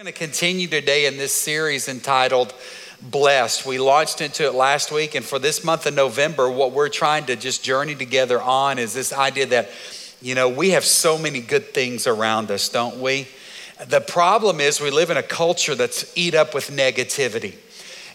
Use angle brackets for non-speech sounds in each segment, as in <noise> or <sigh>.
We're going to continue today in this series entitled Blessed. We launched into it last week, and for this month of November, what we're trying to just journey together on is this idea that, you know, we have so many good things around us, don't we? The problem is we live in a culture that's eat up with negativity.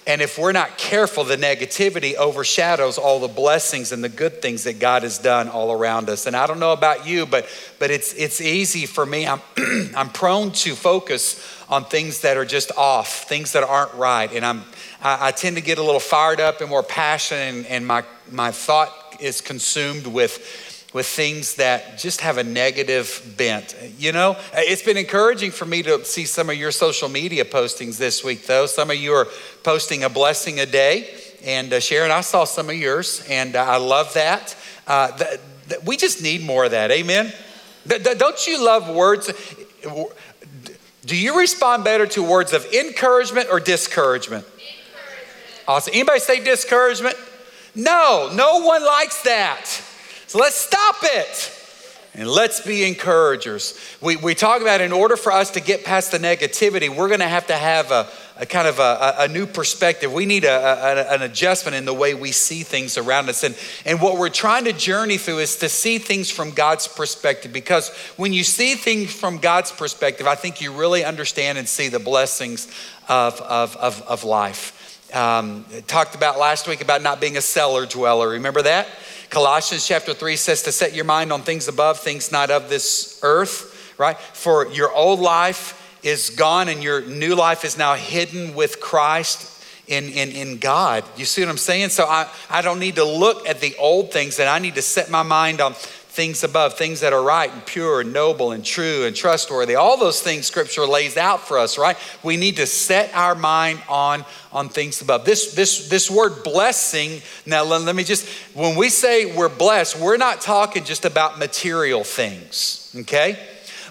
And if we're not careful, the negativity overshadows all the blessings and the good things that God has done all around us. And I don't know about you, but but it's it's easy for me. I'm <clears throat> I'm prone to focus on things that are just off, things that aren't right. And I'm I, I tend to get a little fired up and more passionate, and, and my my thought is consumed with with things that just have a negative bent. You know, it's been encouraging for me to see some of your social media postings this week, though. Some of you are posting a blessing a day. And uh, Sharon, I saw some of yours, and uh, I love that. Uh, th- th- we just need more of that. Amen. Th- don't you love words? Do you respond better to words of encouragement or discouragement? Encouragement. Awesome. Anybody say discouragement? No, no one likes that. So let's stop it. And let's be encouragers. We, we talk about in order for us to get past the negativity, we're going to have to have a, a kind of a, a, new perspective. We need a, an adjustment in the way we see things around us. And, and what we're trying to journey through is to see things from God's perspective. Because when you see things from God's perspective, I think you really understand and see the blessings of, of, of, of life. Um, talked about last week about not being a cellar dweller. Remember that? Colossians chapter 3 says to set your mind on things above, things not of this earth, right? For your old life is gone and your new life is now hidden with Christ in, in, in God. You see what I'm saying? So I, I don't need to look at the old things and I need to set my mind on things above, things that are right and pure and noble and true and trustworthy. All those things scripture lays out for us, right? We need to set our mind on, on things above. This, this, this word blessing, now let, let me just, when we say we're blessed, we're not talking just about material things, okay?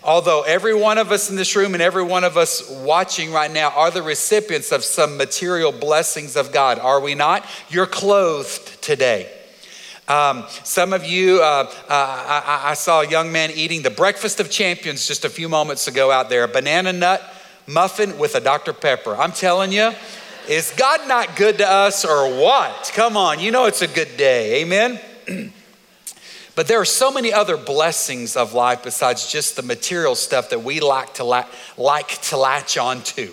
Although every one of us in this room and every one of us watching right now are the recipients of some material blessings of God, are we not? You're clothed today. Um, some of you, uh, uh, I, I, saw a young man eating the breakfast of champions just a few moments ago out there a banana nut muffin with a Dr. Pepper. I'm telling you, is God not good to us or what? Come on, you know it's a good day. Amen? <clears throat> but there are so many other blessings of life besides just the material stuff that we like to, la- like to latch onto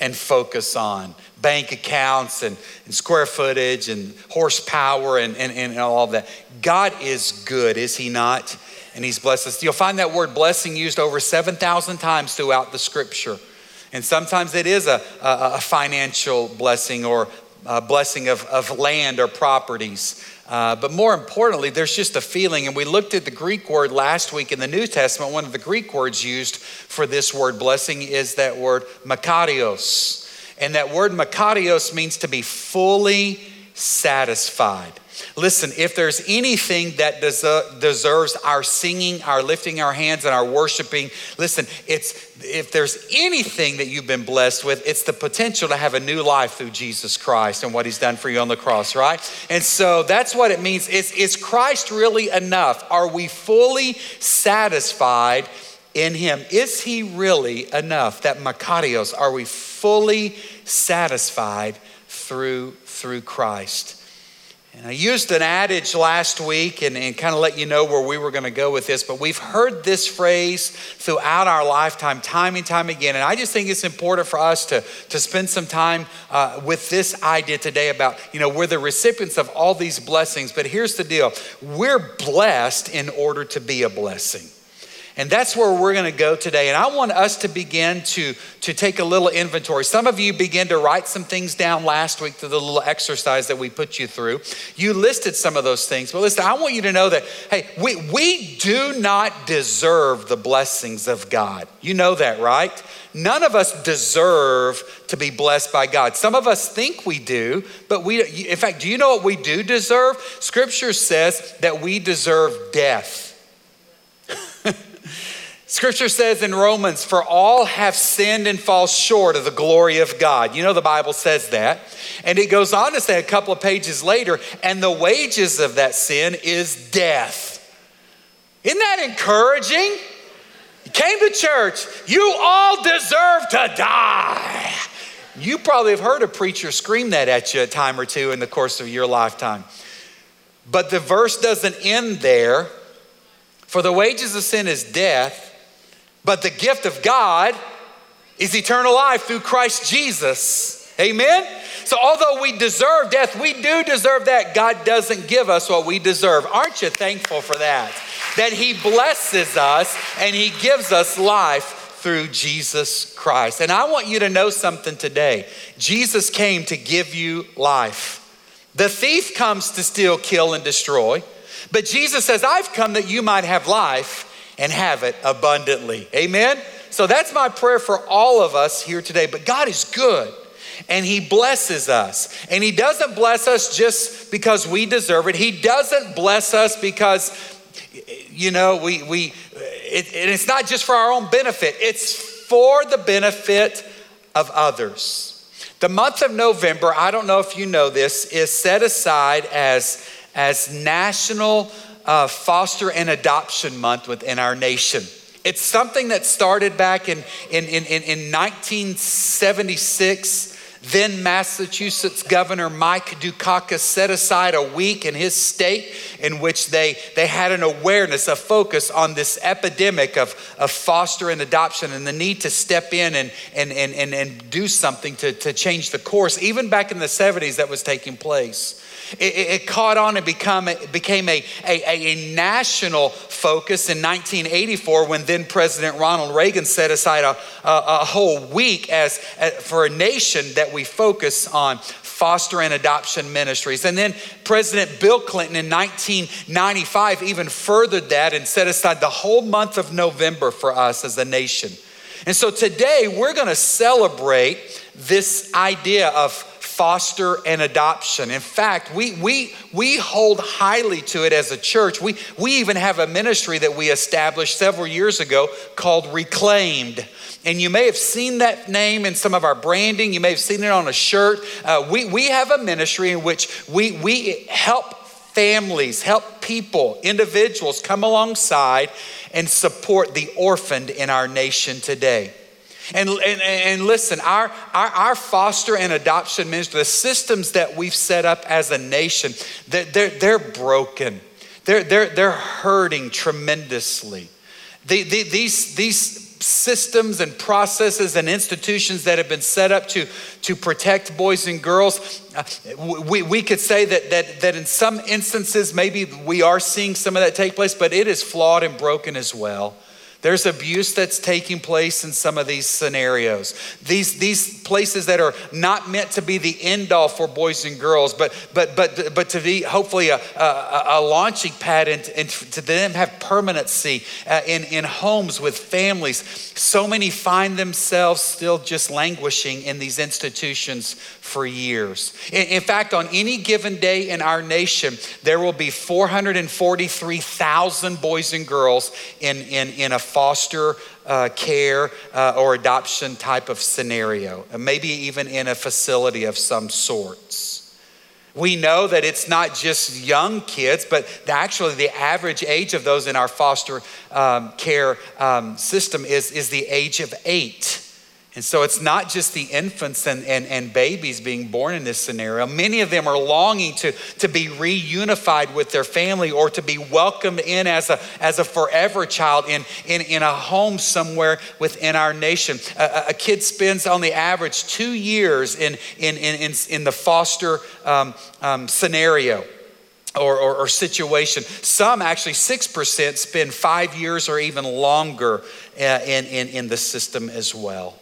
and focus on bank accounts and, and square footage and horsepower and, and, and all that. God is good, is He not? And He's blessed us. You'll find that word blessing used over 7,000 times throughout the scripture. And sometimes it is a, a, a financial blessing or a blessing of, of land or properties. Uh, but more importantly, there's just a feeling. And we looked at the Greek word last week in the New Testament. One of the Greek words used for this word blessing is that word makarios. And that word makarios means to be fully satisfied. Listen, if there's anything that deserves our singing, our lifting our hands, and our worshiping, listen, it's if there's anything that you've been blessed with, it's the potential to have a new life through Jesus Christ and what He's done for you on the cross, right? And so that's what it means. Is, is Christ really enough? Are we fully satisfied in Him? Is He really enough? That makarios, are we fully satisfied through, through Christ? And I used an adage last week and, and kind of let you know where we were going to go with this, but we've heard this phrase throughout our lifetime, time and time again. And I just think it's important for us to, to spend some time uh, with this idea today about, you know, we're the recipients of all these blessings, but here's the deal we're blessed in order to be a blessing. And that's where we're going to go today. And I want us to begin to, to take a little inventory. Some of you began to write some things down last week through the little exercise that we put you through. You listed some of those things. But listen, I want you to know that, hey, we, we do not deserve the blessings of God. You know that, right? None of us deserve to be blessed by God. Some of us think we do, but we, in fact, do you know what we do deserve? Scripture says that we deserve death. Scripture says in Romans, for all have sinned and fall short of the glory of God. You know, the Bible says that. And it goes on to say a couple of pages later, and the wages of that sin is death. Isn't that encouraging? You came to church. You all deserve to die. You probably have heard a preacher scream that at you a time or two in the course of your lifetime. But the verse doesn't end there. For the wages of sin is death, but the gift of God is eternal life through Christ Jesus. Amen? So, although we deserve death, we do deserve that. God doesn't give us what we deserve. Aren't you thankful for that? That He blesses us and He gives us life through Jesus Christ. And I want you to know something today Jesus came to give you life. The thief comes to steal, kill, and destroy. But Jesus says, I've come that you might have life and have it abundantly. Amen? So that's my prayer for all of us here today. But God is good and He blesses us. And He doesn't bless us just because we deserve it, He doesn't bless us because, you know, we, we it, it's not just for our own benefit, it's for the benefit of others. The month of November, I don't know if you know this, is set aside as, as National uh, Foster and Adoption Month within our nation. It's something that started back in, in, in, in 1976 then Massachusetts Governor Mike Dukakis set aside a week in his state in which they, they had an awareness, a focus on this epidemic of, of foster and adoption and the need to step in and, and, and, and, and do something to, to change the course. Even back in the 70s, that was taking place. It, it, caught on and become, became a, a, a, national focus in 1984 when then President Ronald Reagan set aside a, a, a whole week as, as, for a nation that we focus on foster and adoption ministries. And then President Bill Clinton in 1995 even furthered that and set aside the whole month of November for us as a nation. And so today we're going to celebrate this idea of foster and adoption. In fact, we, we, we hold highly to it as a church. We, we even have a ministry that we established several years ago called Reclaimed. And you may have seen that name in some of our branding. You may have seen it on a shirt. Uh, we, we have a ministry in which we, we help families, help people, individuals come alongside and support the orphaned in our nation today. And, and, and listen, our, our, our, foster and adoption ministry, the systems that we've set up as a nation, they're, they're, they're broken. They're, they're, they're hurting tremendously. The, the, these, these systems and processes and institutions that have been set up to, to protect boys and girls, uh, we, we could say that, that, that in some instances, maybe we are seeing some of that take place, but it is flawed and broken as well. There's abuse that's taking place in some of these scenarios. These, these places that are not meant to be the end all for boys and girls, but, but, but, but to be hopefully a, a, a launching pad and, and, to them have permanency uh, in, in homes with families. So many find themselves still just languishing in these institutions for years. In, in fact, on any given day in our nation, there will be 443,000 boys and girls in, in, in a foster uh, care uh, or adoption type of scenario, maybe even in a facility of some sorts. We know that it's not just young kids, but actually the average age of those in our foster um, care um, system is, is the age of eight. And so it's not just the infants and, and, and babies being born in this scenario. Many of them are longing to, to be reunified with their family or to be welcomed in as a, as a forever child in, in, in a home somewhere within our nation. A, a kid spends on the average two years in, in, in, in, the foster um, um, scenario. Or, or, or, situation. Some actually, 6% spend five years or even longer uh, in, in, in the system as well.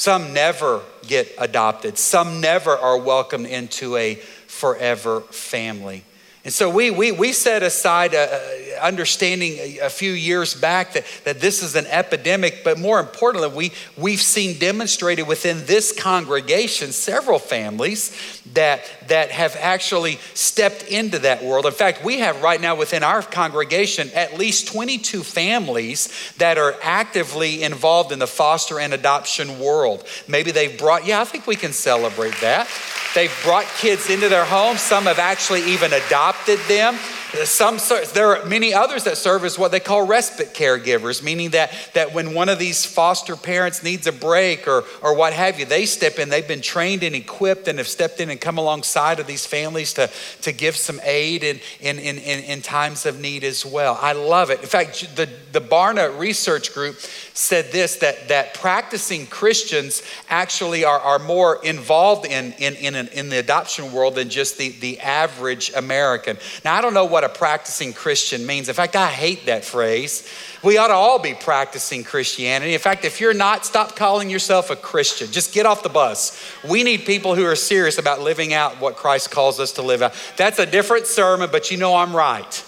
Some never get adopted, some never are welcomed into a forever family. And so we, we, we set aside a, understanding a, few years back that, that this is an epidemic, but more importantly, we, we've seen demonstrated within this congregation several families that, that have actually stepped into that world. In fact, we have right now within our congregation at least 22 families that are actively involved in the foster and adoption world. Maybe they've brought, yeah, I think we can celebrate that. They've brought kids into their homes. Some have actually even adopted them. Some there are many others that serve as what they call respite caregivers, meaning that, that when one of these foster parents needs a break or, or what have you, they step in. They've been trained and equipped and have stepped in and come alongside of these families to, to give some aid in, in, in, in times of need as well. I love it. In fact, the, the Barna Research Group said this that, that practicing Christians actually are, are more involved in, in, in, in the adoption world than just the, the average American. Now, I don't know what a practicing Christian means. In fact, I hate that phrase. We ought to all be practicing Christianity. In fact, if you're not, stop calling yourself a Christian. Just get off the bus. We need people who are serious about living out what Christ calls us to live out. That's a different sermon, but you know I'm right.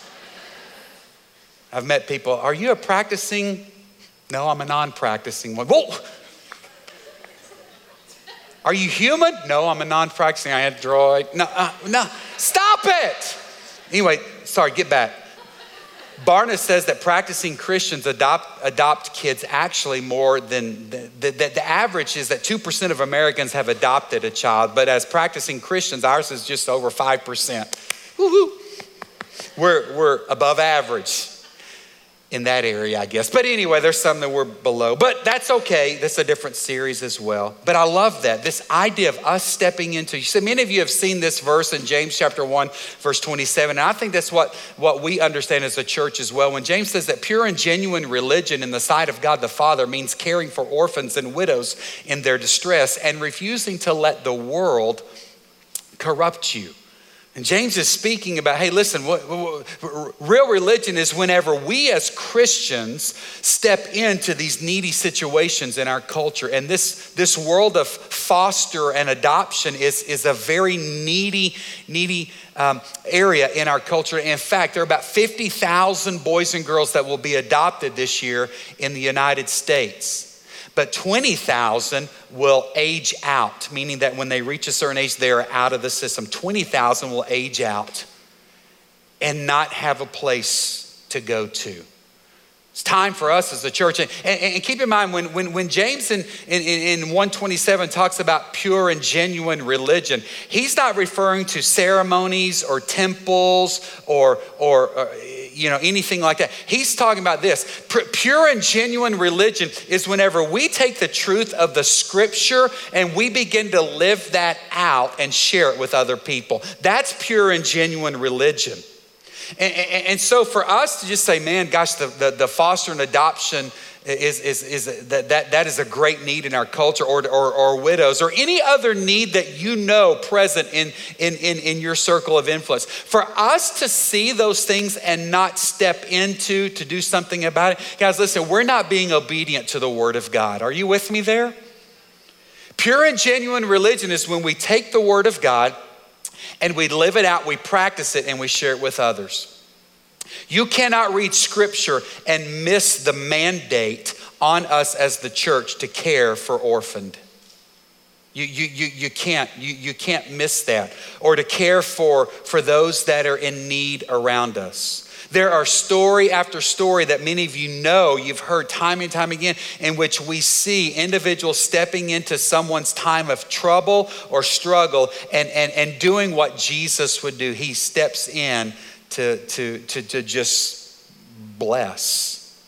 I've met people, are you a practicing? No, I'm a non practicing one. Whoa! Are you human? No, I'm a non practicing. I had droid. No, uh, no, stop it. Anyway, sorry, get back. Barna says that practicing Christians adopt, adopt kids actually more than the, the, the, average is that 2% of Americans have adopted a child, but as practicing Christians, ours is just over 5%. Woo-hoo. We're, we're above average in that area, I guess. But anyway, there's some that were below. But that's okay. That's a different series as well. But I love that. This idea of us stepping into, see, many of you have seen this verse in James chapter 1, verse 27. And I think that's what, what we understand as a church as well. When James says that pure and genuine religion in the sight of God the Father means caring for orphans and widows in their distress and refusing to let the world corrupt you. And James is speaking about hey, listen, what, what, real religion is whenever we as Christians step into these needy situations in our culture. And this, this world of foster and adoption is, is a very needy, needy um, area in our culture. In fact, there are about 50,000 boys and girls that will be adopted this year in the United States. But 20,000 will age out, meaning that when they reach a certain age, they are out of the system. 20,000 will age out and not have a place to go to. It's time for us as a church. And, and, and keep in mind, when, when, when James in, in, in 127 talks about pure and genuine religion, he's not referring to ceremonies or temples or, or, or you know, anything like that. He's talking about this. Pure and genuine religion is whenever we take the truth of the scripture and we begin to live that out and share it with other people. That's pure and genuine religion. And, and, and so for us to just say, man, gosh, the, the, the foster and adoption is, is, is that, that, that is a great need in our culture, or, or, or widows, or any other need that you know present in, in, in, in your circle of influence. For us to see those things and not step into to do something about it, guys, listen, we're not being obedient to the Word of God. Are you with me there? Pure and genuine religion is when we take the Word of God and we live it out, we practice it, and we share it with others. You cannot read scripture and miss the mandate on us as the church to care for orphaned. You, you, you, you, can't, you, you can't miss that. Or to care for, for those that are in need around us. There are story after story that many of you know, you've heard time and time again, in which we see individuals stepping into someone's time of trouble or struggle and, and, and doing what Jesus would do. He steps in to, to, to, to just bless.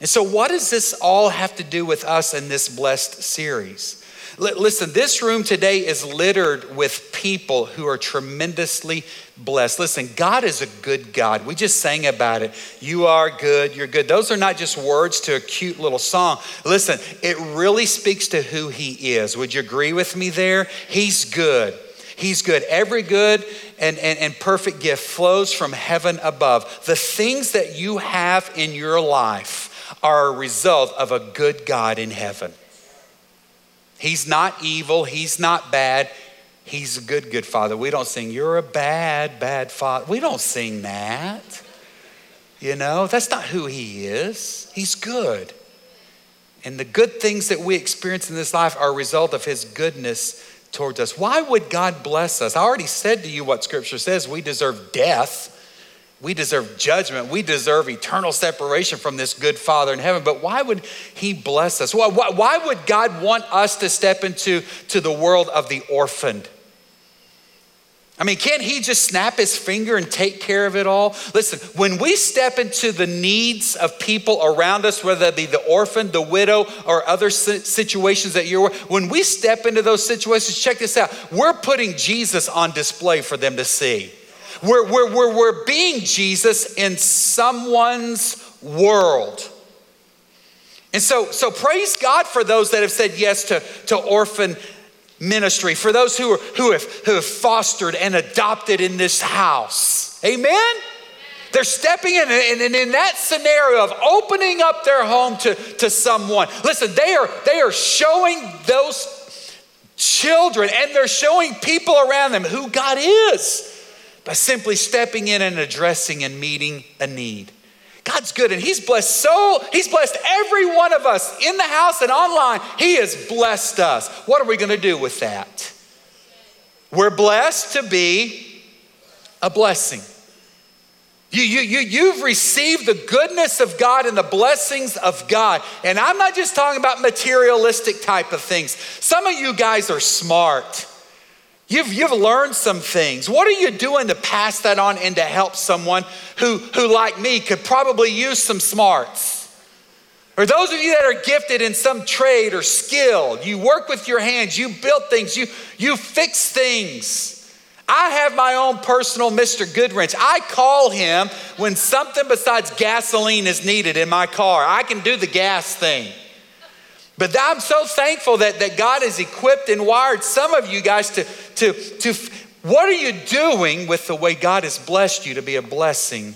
And so, what does this all have to do with us in this blessed series? Listen, this room today is littered with people who are tremendously blessed. Listen, God is a good God. We just sang about it. You are good, you're good. Those are not just words to a cute little song. Listen, it really speaks to who He is. Would you agree with me there? He's good. He's good. Every good and, and, and perfect gift flows from heaven above. The things that you have in your life are a result of a good God in heaven. He's not evil, He's not bad. He's a good, good father. We don't sing, You're a bad, bad father. We don't sing that. You know, that's not who He is. He's good. And the good things that we experience in this life are a result of His goodness towards us. Why would God bless us? I already said to you what Scripture says we deserve death. We deserve judgment. We deserve eternal separation from this good Father in heaven. But why would He bless us? Why, why, why would God want us to step into to the world of the orphaned? I mean, can't he just snap his finger and take care of it all? Listen, when we step into the needs of people around us, whether that be the orphan, the widow, or other situations that you're, when we step into those situations, check this out. We're putting Jesus on display for them to see. We're, we're, we're, we're being Jesus in someone's world. And so, so praise God for those that have said yes to, to orphan ministry, for those who, are, who, have, who have fostered and adopted in this house. Amen? They're stepping in, and in that scenario of opening up their home to, to someone, listen, they are, they are showing those children and they're showing people around them who God is by simply stepping in and addressing and meeting a need. God's good and He's blessed so, He's blessed every one of us in the house and online. He has blessed us. What are we going to do with that? We're blessed to be a blessing. You, you, you, you've received the goodness of God and the blessings of God. And I'm not just talking about materialistic type of things. Some of you guys are smart. You've, you've learned some things. What are you doing to pass that on and to help someone who, who, like me, could probably use some smarts? Or those of you that are gifted in some trade or skill, you work with your hands, you build things, you, you fix things. I have my own personal Mr. Goodwrench. I call him when something besides gasoline is needed in my car. I can do the gas thing. But I'm so thankful that, that God has equipped and wired some of you guys to, to, to, what are you doing with the way God has blessed you to be a blessing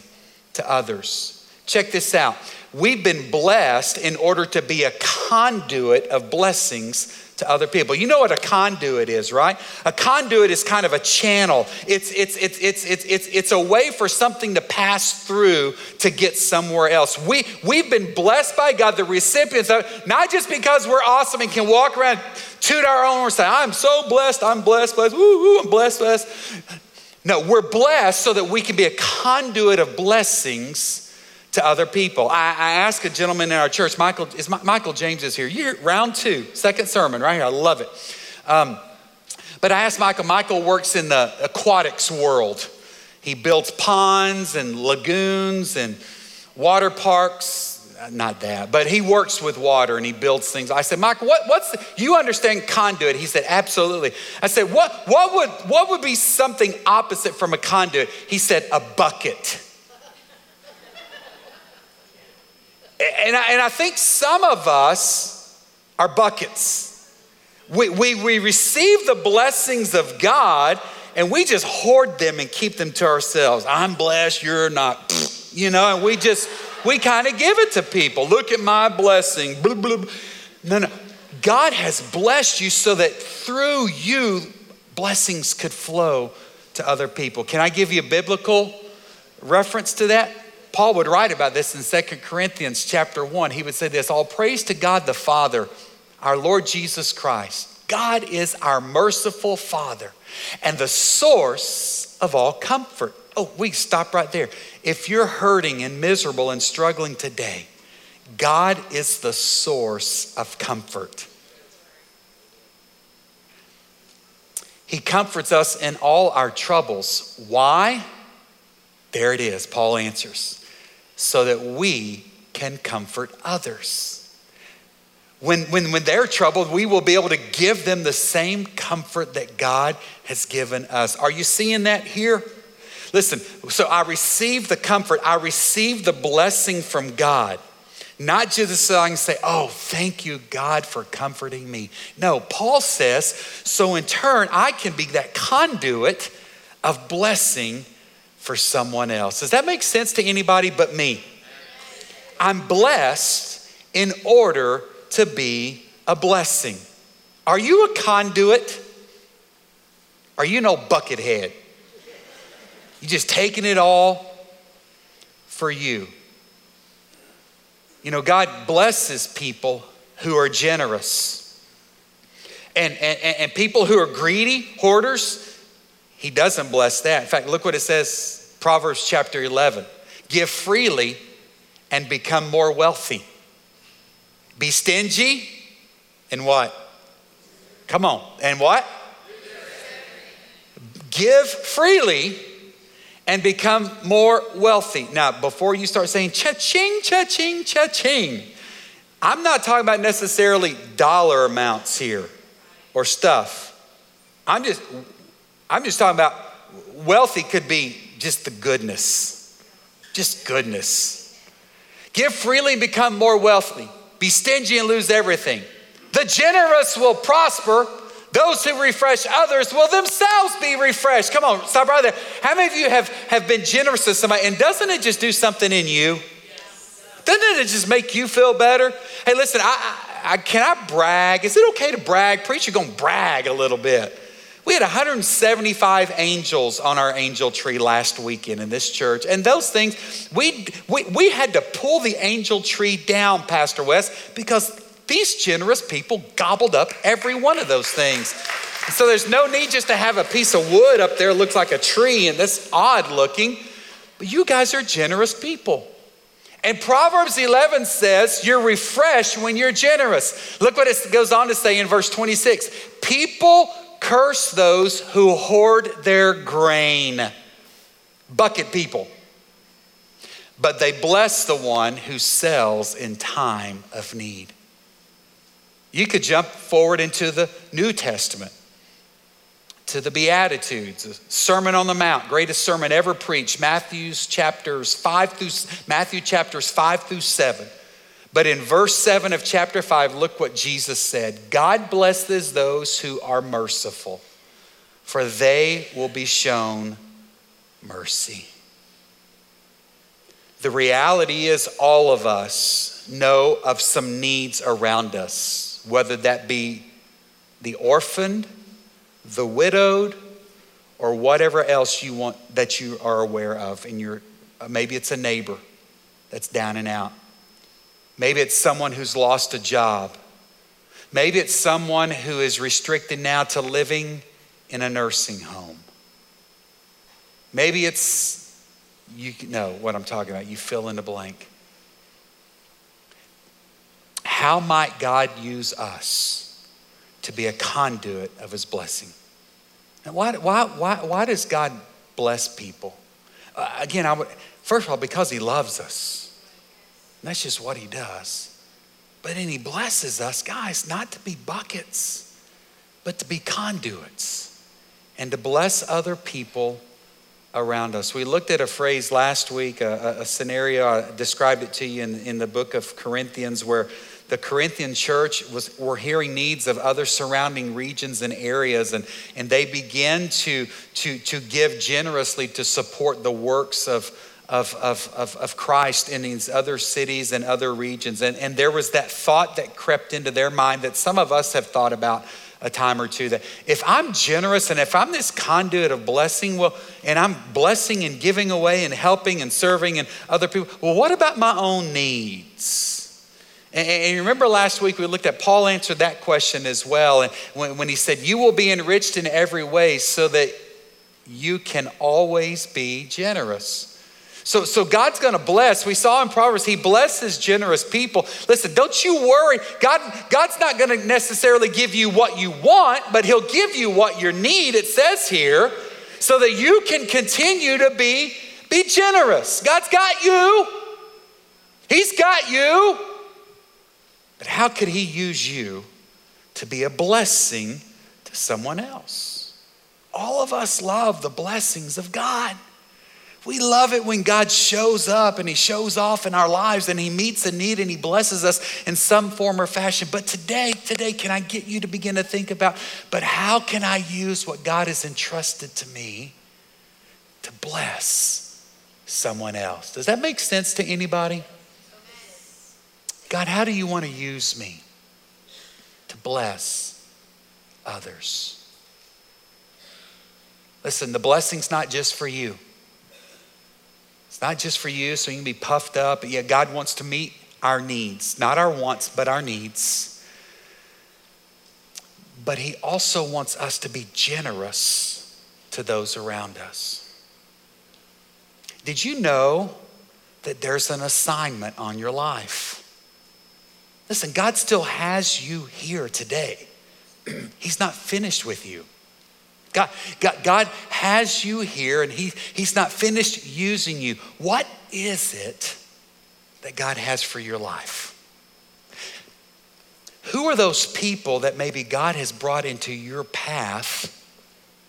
to others? Check this out. We've been blessed in order to be a conduit of blessings to other people. You know what a conduit is, right? A conduit is kind of a channel. It's it's it's it's it's it's, it's a way for something to pass through to get somewhere else. We we've been blessed by God, the recipients of not just because we're awesome and can walk around, toot our own horn, say, I'm so blessed, I'm blessed, blessed, woo, woo, I'm blessed, blessed. No, we're blessed so that we can be a conduit of blessings to other people. I, I asked a gentleman in our church, Michael, is Michael James is here. Round two, second sermon right here. I love it. Um, but I asked Michael, Michael works in the aquatics world. He builds ponds and lagoons and water parks. Not that, but he works with water and he builds things. I said, Michael, what, what's the, you understand conduit? He said, absolutely. I said, what, what, would, what would be something opposite from a conduit? He said, a bucket. And I, and I think some of us are buckets. We, we, we receive the blessings of God and we just hoard them and keep them to ourselves. I'm blessed, you're not, you know, and we just, we kind of give it to people. Look at my blessing. Blah, blah, blah. No, no. God has blessed you so that through you, blessings could flow to other people. Can I give you a biblical reference to that? Paul would write about this in Second Corinthians chapter 1. He would say this All praise to God the Father, our Lord Jesus Christ. God is our merciful Father and the source of all comfort. Oh, we stop right there. If you're hurting and miserable and struggling today, God is the source of comfort. He comforts us in all our troubles. Why? There it is. Paul answers so that we can comfort others. When, when, when they're troubled, we will be able to give them the same comfort that God has given us. Are you seeing that here? Listen, so I received the comfort, I received the blessing from God. Not just so I can say, oh, thank you, God, for comforting me. No, Paul says, so in turn, I can be that conduit of blessing for someone else. Does that make sense to anybody but me? I'm blessed in order to be a blessing. Are you a conduit? Are you no buckethead? You just taking it all for you. You know, God blesses people who are generous. And, and, and people who are greedy, hoarders, he doesn't bless that. In fact, look what it says, Proverbs chapter 11. Give freely and become more wealthy. Be stingy and what? Come on. And what? Give freely and become more wealthy. Now, before you start saying cha-ching, cha-ching, cha-ching, I'm not talking about necessarily dollar amounts here or stuff. I'm just I'm just talking about wealthy could be just the goodness. Just goodness. Give freely and become more wealthy. Be stingy and lose everything. The generous will prosper. Those who refresh others will themselves be refreshed. Come on, stop right there. How many of you have, have been generous to somebody? And doesn't it just do something in you? Doesn't it just make you feel better? Hey, listen, I, I, I can I brag? Is it okay to brag? Preacher, gonna brag a little bit. We had 175 angels on our angel tree last weekend in this church. And those things, we, we, we had to pull the angel tree down, Pastor West, because these generous people gobbled up every one of those things. So there's no need just to have a piece of wood up there, looks like a tree, and that's odd looking. But you guys are generous people. And Proverbs 11 says you're refreshed when you're generous. Look what it goes on to say in verse 26 People curse those who hoard their grain, bucket people. But they bless the one who sells in time of need. You could jump forward into the New Testament to the Beatitudes, Sermon on the Mount, greatest sermon ever preached, Matthew's chapters five through Matthew chapters five through seven. But in verse 7 of chapter 5, look what Jesus said God blesses those who are merciful, for they will be shown mercy. The reality is, all of us know of some needs around us, whether that be the orphaned, the widowed, or whatever else you want that you are aware of in your maybe it's a neighbor that's down and out Maybe it's someone who's lost a job. Maybe it's someone who is restricted now to living in a nursing home. Maybe it's, you know what I'm talking about, you fill in the blank. How might God use us to be a conduit of his blessing? Why, why, why, why does God bless people? Uh, again, I would, first of all, because he loves us. That's just what he does. But then he blesses us, guys, not to be buckets, but to be conduits and to bless other people around us. We looked at a phrase last week, a, a scenario, I described it to you in, in the book of Corinthians, where the Corinthian church was were hearing needs of other surrounding regions and areas, and, and they began to, to, to give generously to support the works of, of, of, of, of Christ in these other cities and other regions. And, and there was that thought that crept into their mind that some of us have thought about a time or two that if I'm generous and if I'm this conduit of blessing, well, and I'm blessing and giving away and helping and serving and other people, well, what about my own needs? And, remember last week we looked at Paul answered that question as well. And when, when he said, You will be enriched in every way so that you can always be generous. So, so God's to bless. We saw in Proverbs, He blesses generous people. Listen, don't you worry. God, God's not to necessarily give you what you want, but He'll give you what you need, it says here, so that you can continue to be, be generous. God's got you. He's got you. But how could He use you to be a blessing to someone else? All of us love the blessings of God. We love it when God shows up and He shows off in our lives and He meets a need and He blesses us in some form or fashion. But today, today, can I get you to begin to think about, but how can I use what God has entrusted to me to bless someone else? Does that make sense to anybody? God, how do you want to use me to bless others? Listen, the blessing's not just for you. It's not just for you so you can be puffed up. Yeah, God wants to meet our needs, not our wants, but our needs. But He also wants us to be generous to those around us. Did you know that there's an assignment on your life? Listen, God still has you here today. <clears throat> He's not finished with you. God, God, God has you here and he, He's not finished using you. What is it that God has for your life? Who are those people that maybe God has brought into your path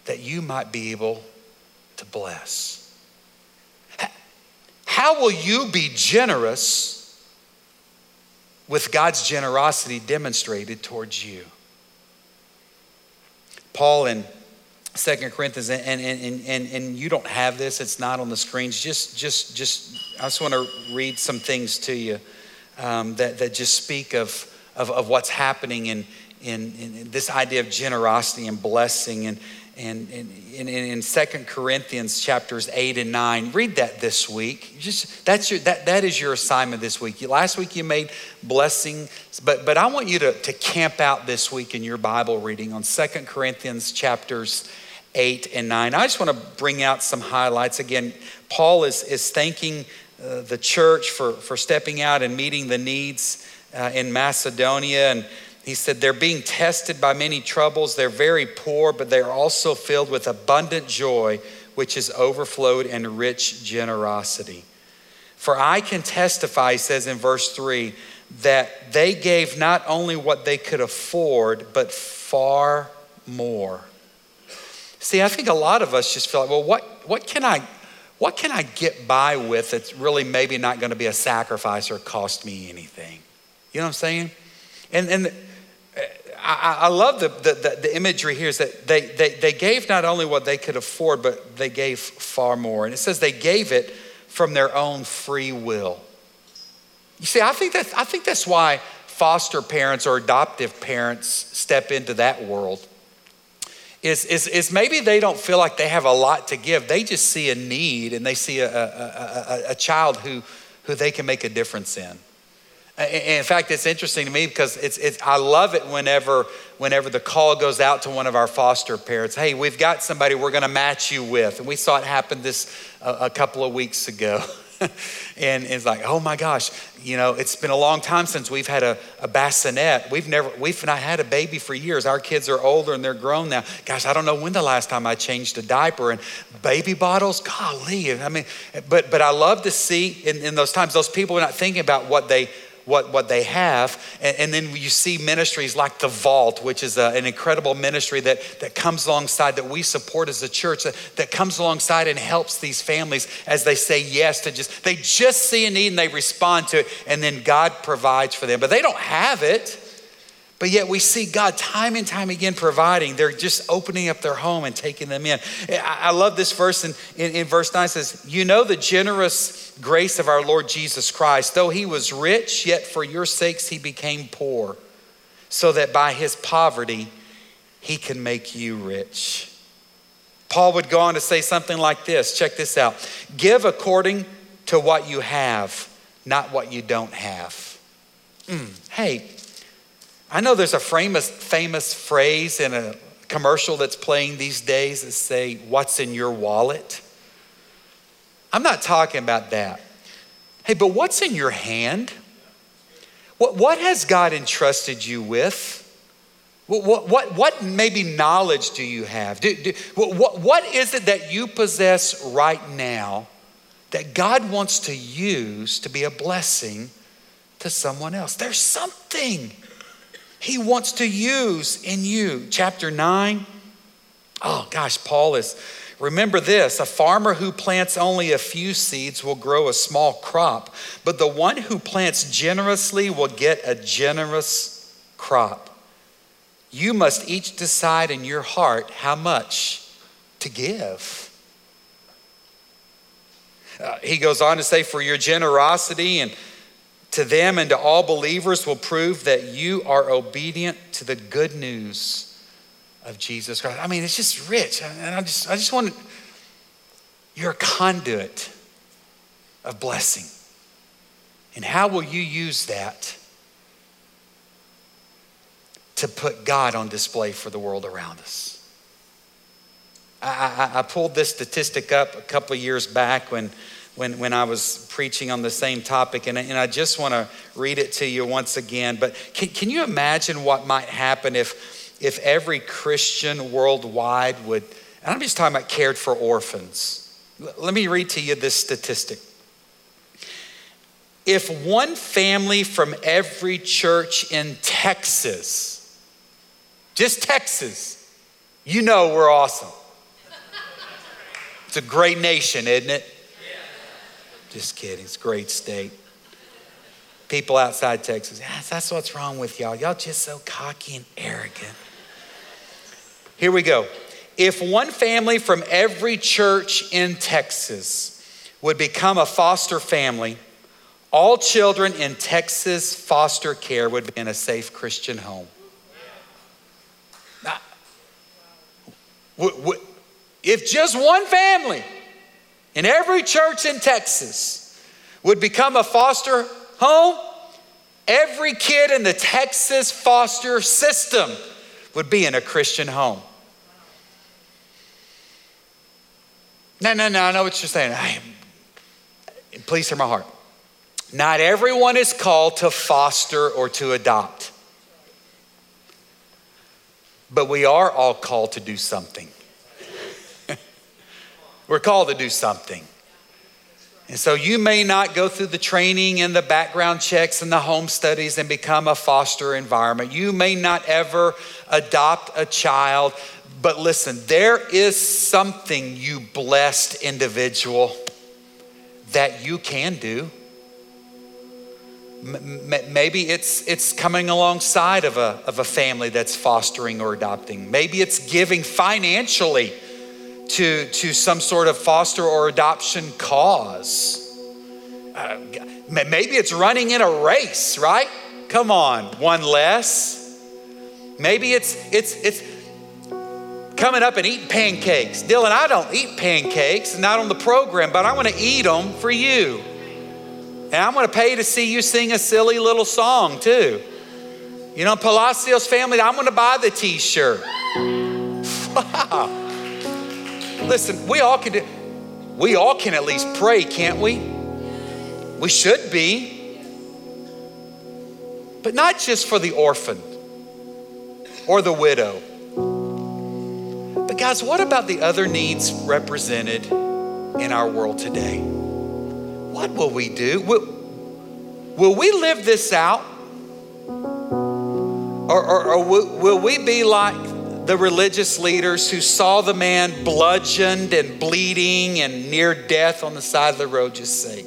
that you might be able to bless? How will you be generous with God's generosity demonstrated towards you? Paul in Second Corinthians, and, and, and, and, and you don't have this, it's not on the screens. Just, just, just, I just want to read some things to you um, that, that just speak of, of, of what's happening in, in, in, this idea of generosity and blessing. And, and, and, in 2 Corinthians chapters 8 and 9. Read that this week. Just that's your that, that is your assignment this week. Last week you made blessing, but but I want you to, to camp out this week in your Bible reading on 2 Corinthians chapters 8 and 9. I just want to bring out some highlights. Again, Paul is, is thanking uh, the church for, for stepping out and meeting the needs uh, in Macedonia and he said, They're being tested by many troubles. They're very poor, but they're also filled with abundant joy, which has overflowed in rich generosity. For I can testify, he says in verse 3, that they gave not only what they could afford, but far more. See, I think a lot of us just feel like, well, what, what, can, I, what can I get by with that's really maybe not going to be a sacrifice or cost me anything? You know what I'm saying? And, and uh, I, I love the, the, the, imagery here is that they, they, they gave not only what they could afford, but they gave far more. And it says they gave it from their own free will. You see, I think, that, I think that's why foster parents or adoptive parents step into that world. Is, is, is maybe they don't feel like they have a lot to give. They just see a need and they see a, a, a, a child who, who they can make a difference in. In fact, it's interesting to me because it's, it's, I love it whenever, whenever the call goes out to one of our foster parents. Hey, we've got somebody we're going to match you with. And we saw it happen this uh, a couple of weeks ago. <laughs> <laughs> and it's like, oh my gosh, you know, it's been a long time since we've had a, a bassinet. We've never, we've not had a baby for years. Our kids are older and they're grown now. Gosh, I don't know when the last time I changed a diaper and baby bottles. Golly, I mean, but but I love to see in, in those times those people are not thinking about what they what, what they have. And, and then you see ministries like The Vault, which is a, an incredible ministry that, that comes alongside, that we support as a church, that, that comes alongside and helps these families as they say yes to just, they just see a need and they respond to it, and then God provides for them. But they don't have it. But yet we see God time and time again providing. They're just opening up their home and taking them in. I love this verse in, in, in verse 9 says, You know the generous grace of our Lord Jesus Christ. Though he was rich, yet for your sakes he became poor, so that by his poverty he can make you rich. Paul would go on to say something like this check this out give according to what you have, not what you don't have. Mm, hey, I know there's a famous, famous phrase in a commercial that's playing these days that say, What's in your wallet? I'm not talking about that. Hey, but what's in your hand? What, what has God entrusted you with? What, what, what, maybe knowledge do you have? Do, do, what, what is it that you possess right now that God wants to use to be a blessing to someone else? There's something. He wants to use in you. Chapter 9. Oh gosh, Paul is, remember this a farmer who plants only a few seeds will grow a small crop, but the one who plants generously will get a generous crop. You must each decide in your heart how much to give. Uh, he goes on to say, For your generosity and to them and to all believers will prove that you are obedient to the good news of Jesus Christ. I mean, it's just rich. And I just, I just want to, you're a conduit of blessing. And how will you use that to put God on display for the world around us? I, I, I pulled this statistic up a couple of years back when when, when I was preaching on the same topic, and, and I just want to read it to you once again. But can, can you imagine what might happen if, if every Christian worldwide would, and I'm just talking about cared for orphans. Let me read to you this statistic. If one family from every church in Texas, just Texas, you know we're awesome. It's a great nation, isn't it? Just kidding, it's a great state. People outside Texas, yes, that's what's wrong with y'all. Y'all just so cocky and arrogant. Here we go. If one family from every church in Texas would become a foster family, all children in Texas foster care would be in a safe Christian home. If just one family in every church in Texas would become a foster home, every kid in the Texas foster system would be in a Christian home. No, no, no, I know what you're saying. I, please hear my heart. Not everyone is called to foster or to adopt, but we are all called to do something. We're called to do something. And so you may not go through the training and the background checks and the home studies and become a foster environment. You may not ever adopt a child, but listen, there is something, you blessed individual, that you can do. Maybe it's, it's coming alongside of a, of a family that's fostering or adopting. Maybe it's giving financially to, to some sort of foster or adoption cause. Uh, maybe it's running in a race, right? Come on, one less. Maybe it's it's it's coming up and eating pancakes. Dylan, I don't eat pancakes, not on the program, but I want to eat them for you. And I'm going to pay to see you sing a silly little song too. You know, Palacios family, I'm going to buy the t shirt. <laughs> Listen, we all can do, we all can at least pray, can't we? We should be. But not just for the orphan or the widow. But guys, what about the other needs represented in our world today? What will we do? Will, will we live this out? Or, or, or will, will we be like the religious leaders who saw the man bludgeoned and bleeding and near death on the side of the road just say,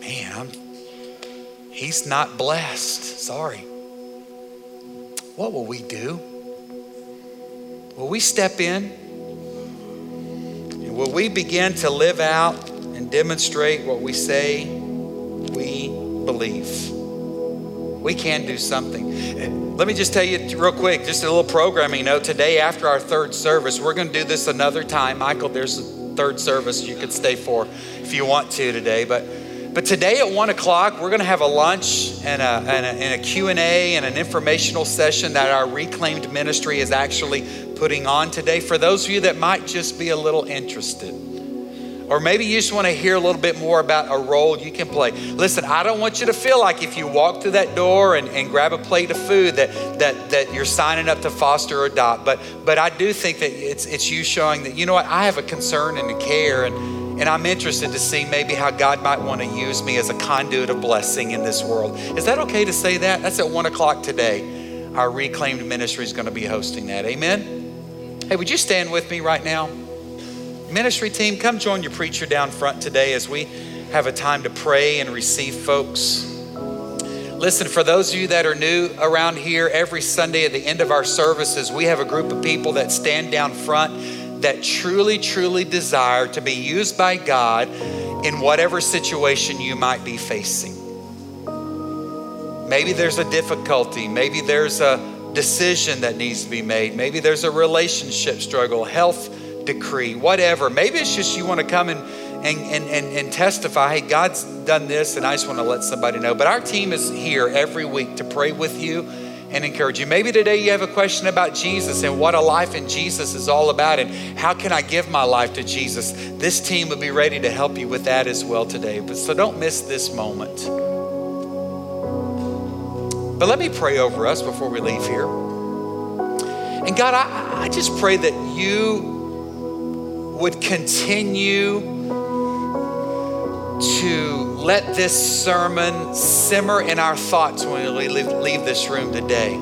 Man, he's not blessed. Sorry. What will we do? Will we step in? And will we begin to live out and demonstrate what we say we believe? We can do something. Let me just tell you real quick, just a little programming note. Today, after our third service, we're going to do this another time. Michael, there's a third service you could stay for if you want to today. But but today at one o'clock, we're going to have a lunch and a, and a, and a Q&A and an informational session that our Reclaimed Ministry is actually putting on today for those of you that might just be a little interested. Or maybe you just want to hear a little bit more about a role you can play. Listen, I don't want you to feel like if you walk through that door and, and grab a plate of food that, that, that you're signing up to foster or adopt. But, but I do think that it's, it's you showing that, you know what, I have a concern and a care and, and I'm interested to see maybe how God might want to use me as a conduit of blessing in this world. Is that okay to say that? That's at one o'clock today. Our reclaimed ministry is going to be hosting that. Amen. Hey, would you stand with me right now? Ministry team, come join your preacher down front today as we have a time to pray and receive folks. Listen, for those of you that are new around here, every Sunday at the end of our services, we have a group of people that stand down front that truly, truly desire to be used by God in whatever situation you might be facing. Maybe there's a difficulty, maybe there's a decision that needs to be made, maybe there's a relationship struggle, health decree, whatever. Maybe it's just you want to come and, and, and, and, and testify, hey, God's done this, and I just want to let somebody know. But our team is here every week to pray with you and encourage you. Maybe today you have a question about Jesus and what a life in Jesus is all about and how can I give my life to Jesus. This team will be ready to help you with that as well today. But so don't miss this moment. But let me pray over us before we leave here. And God, I, I just pray that you would continue to let this sermon simmer in our thoughts when we leave, this room today.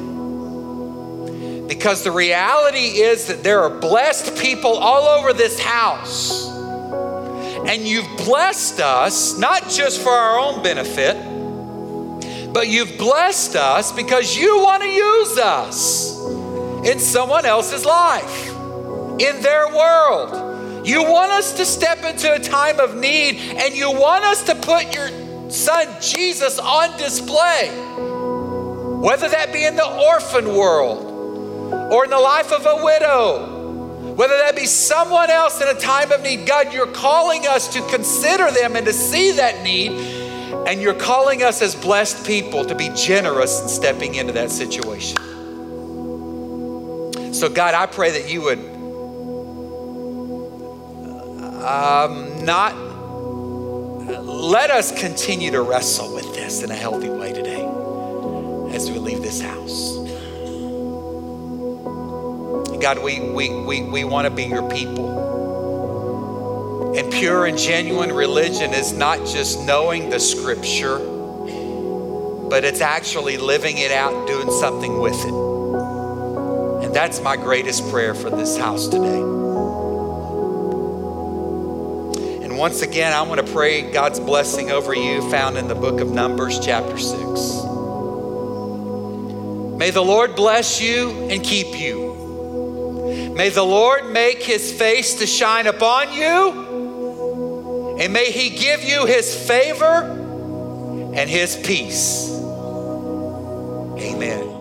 Because the reality is that there are blessed people all over this house. And you've blessed us, not just for our own benefit, but you've blessed us because you want to use us in someone else's life, in their world. You want us to step into a time of need and you want us to put your son Jesus on display, whether that be in the orphan world or in the life of a widow, whether that be someone else in a time of need. God, you're calling us to consider them and to see that need, and you're calling us as blessed people to be generous in stepping into that situation. So, God, I pray that you would um, not let us continue to wrestle with this in a healthy way today as we leave this house. God, we, we, we, we want to be your people. And pure and genuine religion is not just knowing the scripture, but it's actually living it out, doing something with it. And that's my greatest prayer for this house today. Once again, I want to pray God's blessing over you, found in the book of Numbers, chapter 6. May the Lord bless you and keep you. May the Lord make his face to shine upon you, and may he give you his favor and his peace. Amen.